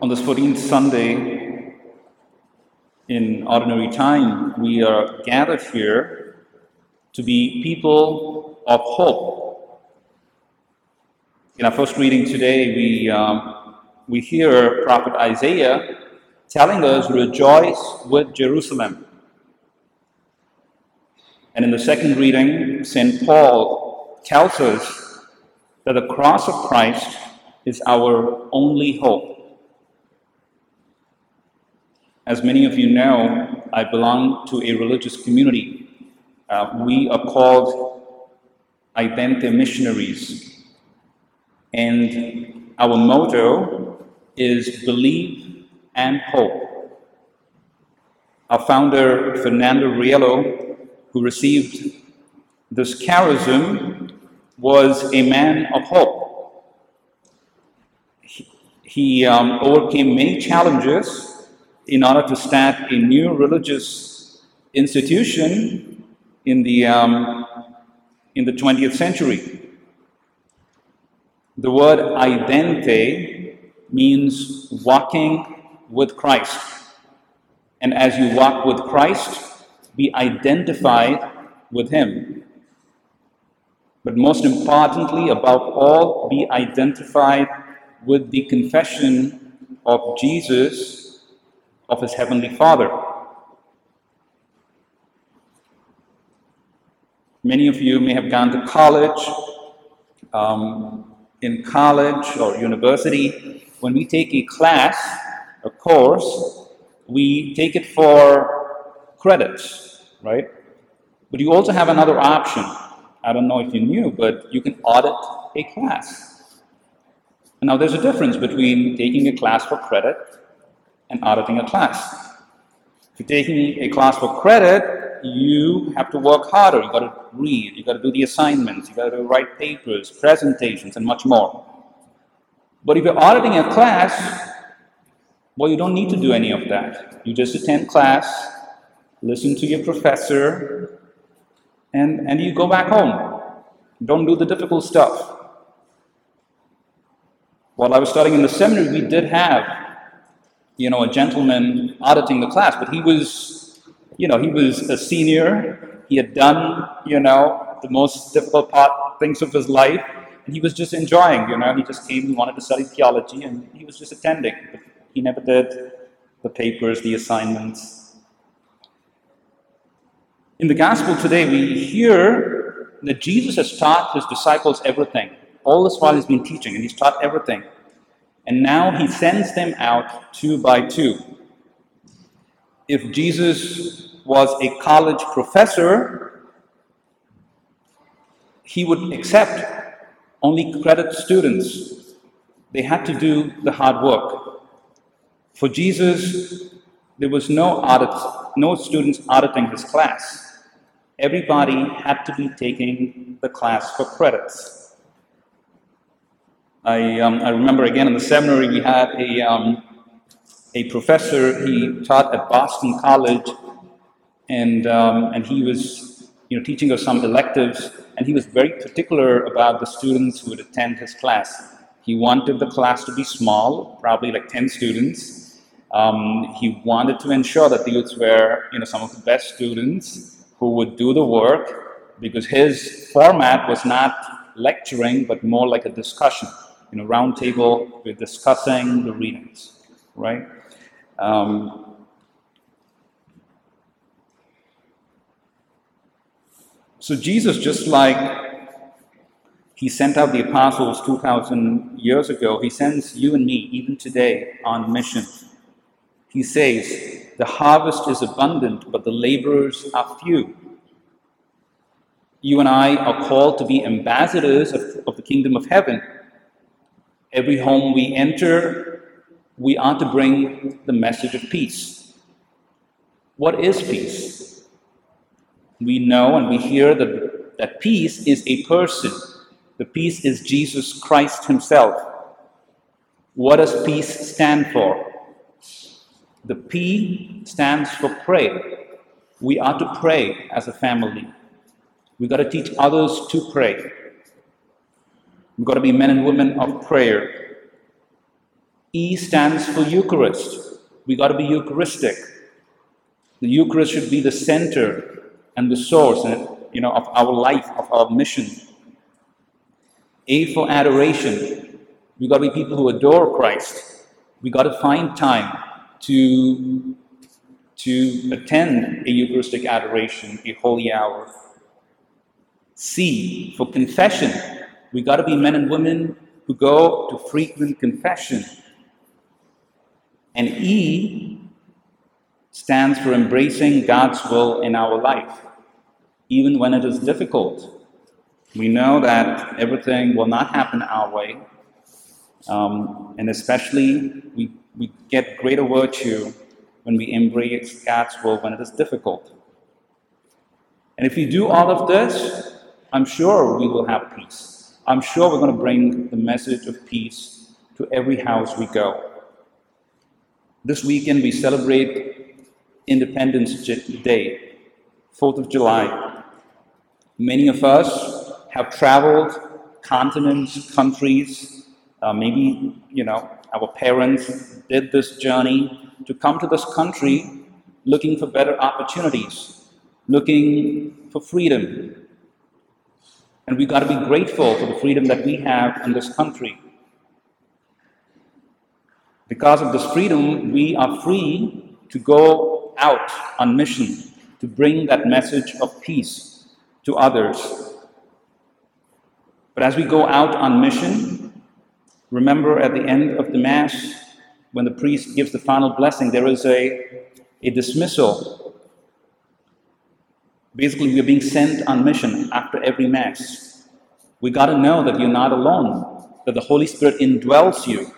On this 14th Sunday in ordinary time, we are gathered here to be people of hope. In our first reading today, we, um, we hear Prophet Isaiah telling us, Rejoice with Jerusalem. And in the second reading, St. Paul tells us that the cross of Christ is our only hope. As many of you know, I belong to a religious community. Uh, we are called Idente missionaries. And our motto is believe and hope. Our founder, Fernando Rielo, who received this charism, was a man of hope. He, he um, overcame many challenges in order to start a new religious institution in the, um, in the 20th century. The word idente means walking with Christ. And as you walk with Christ, be identified with Him. But most importantly, above all, be identified with the confession of Jesus of his heavenly Father. Many of you may have gone to college. Um, in college or university, when we take a class, a course, we take it for credits, right? But you also have another option. I don't know if you knew, but you can audit a class. Now, there's a difference between taking a class for credit and auditing a class. If you're taking a class for credit, you have to work harder. You've got to read, you've got to do the assignments, you've got to write papers, presentations, and much more. But if you're auditing a class, well, you don't need to do any of that. You just attend class, listen to your professor, and, and you go back home. Don't do the difficult stuff. While I was studying in the seminary, we did have you know, a gentleman auditing the class, but he was, you know, he was a senior. He had done, you know, the most difficult part, things of his life, and he was just enjoying, you know. He just came, he wanted to study theology, and he was just attending. He never did the papers, the assignments. In the gospel today, we hear that Jesus has taught his disciples everything. All this while he's been teaching, and he's taught everything. And now he sends them out two by two. If Jesus was a college professor, he would accept only credit students. They had to do the hard work. For Jesus, there was no audit, no students auditing his class. Everybody had to be taking the class for credits. I, um, I remember again in the seminary we had a, um, a professor, he taught at Boston College, and, um, and he was you know, teaching us some electives, and he was very particular about the students who would attend his class. He wanted the class to be small, probably like 10 students. Um, he wanted to ensure that these were you know, some of the best students who would do the work because his format was not lecturing, but more like a discussion you know, round table, we're discussing the readings, right? Um, so Jesus, just like he sent out the apostles 2,000 years ago, he sends you and me, even today, on mission. He says, The harvest is abundant, but the laborers are few. You and I are called to be ambassadors of, of the kingdom of heaven Every home we enter, we are to bring the message of peace. What is peace? We know and we hear that, that peace is a person. The peace is Jesus Christ Himself. What does peace stand for? The P stands for pray. We are to pray as a family. We've got to teach others to pray. We've got to be men and women of prayer. E stands for Eucharist. We've got to be Eucharistic. The Eucharist should be the center and the source, you know, of our life, of our mission. A for adoration. We've got to be people who adore Christ. We've got to find time to to attend a Eucharistic adoration, a holy hour. C for confession. We got to be men and women who go to frequent confession. And E stands for embracing God's will in our life, even when it is difficult. We know that everything will not happen our way, um, and especially we, we get greater virtue when we embrace God's will when it is difficult. And if we do all of this, I'm sure we will have peace. I'm sure we're going to bring the message of peace to every house we go. This weekend we celebrate Independence Day, 4th of July. Many of us have traveled continents, countries, uh, maybe, you know, our parents did this journey to come to this country looking for better opportunities, looking for freedom. And we've got to be grateful for the freedom that we have in this country. Because of this freedom, we are free to go out on mission to bring that message of peace to others. But as we go out on mission, remember at the end of the Mass, when the priest gives the final blessing, there is a, a dismissal. Basically, we're being sent on mission after every Mass. We got to know that you're not alone, that the Holy Spirit indwells you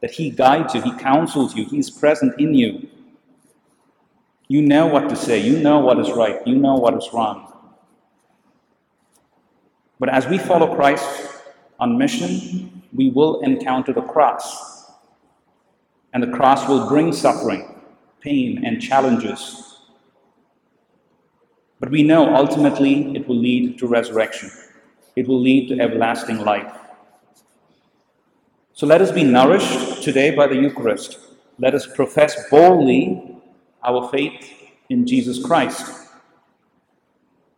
that He guides you, He counsels you, He is present in you. You know what to say, you know what is right, you know what is wrong. But as we follow Christ on mission, we will encounter the cross. And the cross will bring suffering, pain, and challenges. But we know ultimately it will lead to resurrection, it will lead to everlasting life. So let us be nourished today by the Eucharist. Let us profess boldly our faith in Jesus Christ.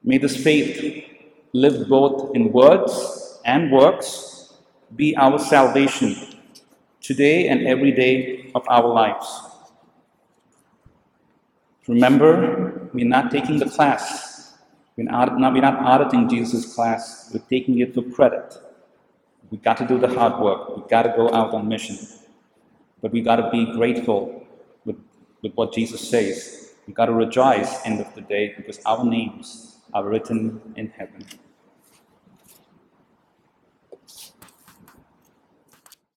May this faith, lived both in words and works, be our salvation today and every day of our lives. Remember, we're not taking the class. We're not, we're not auditing Jesus' class. We're taking it for credit. We got to do the hard work. We got to go out on mission. But we got to be grateful with, with what Jesus says. We got to rejoice end of the day because our names are written in heaven.